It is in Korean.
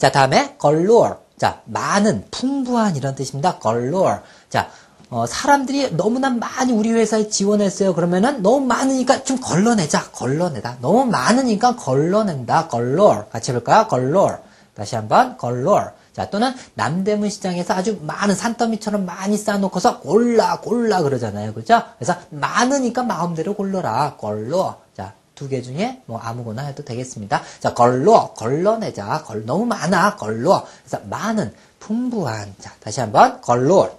자, 다음에 걸로어. 자, 많은, 풍부한 이런 뜻입니다. 걸로어. 자, 어, 사람들이 너무나 많이 우리 회사에 지원했어요. 그러면은 너무 많으니까 좀 걸러내자. 걸러내다. 너무 많으니까 걸러낸다. 걸로어. 같이 해볼까요? 걸로어. 다시 한번 걸로어. 자, 또는 남대문 시장에서 아주 많은 산더미처럼 많이 쌓아놓고서 골라, 골라 그러잖아요. 그죠? 그래서 많으니까 마음대로 골라라. 걸러. 자, 두 개 중에 뭐 아무거나 해도 되겠습니다. 자, 걸러. 걸러내자. 걸, 너무 많아. 걸러. 그래서 많은, 풍부한. 자, 다시 한번 걸러.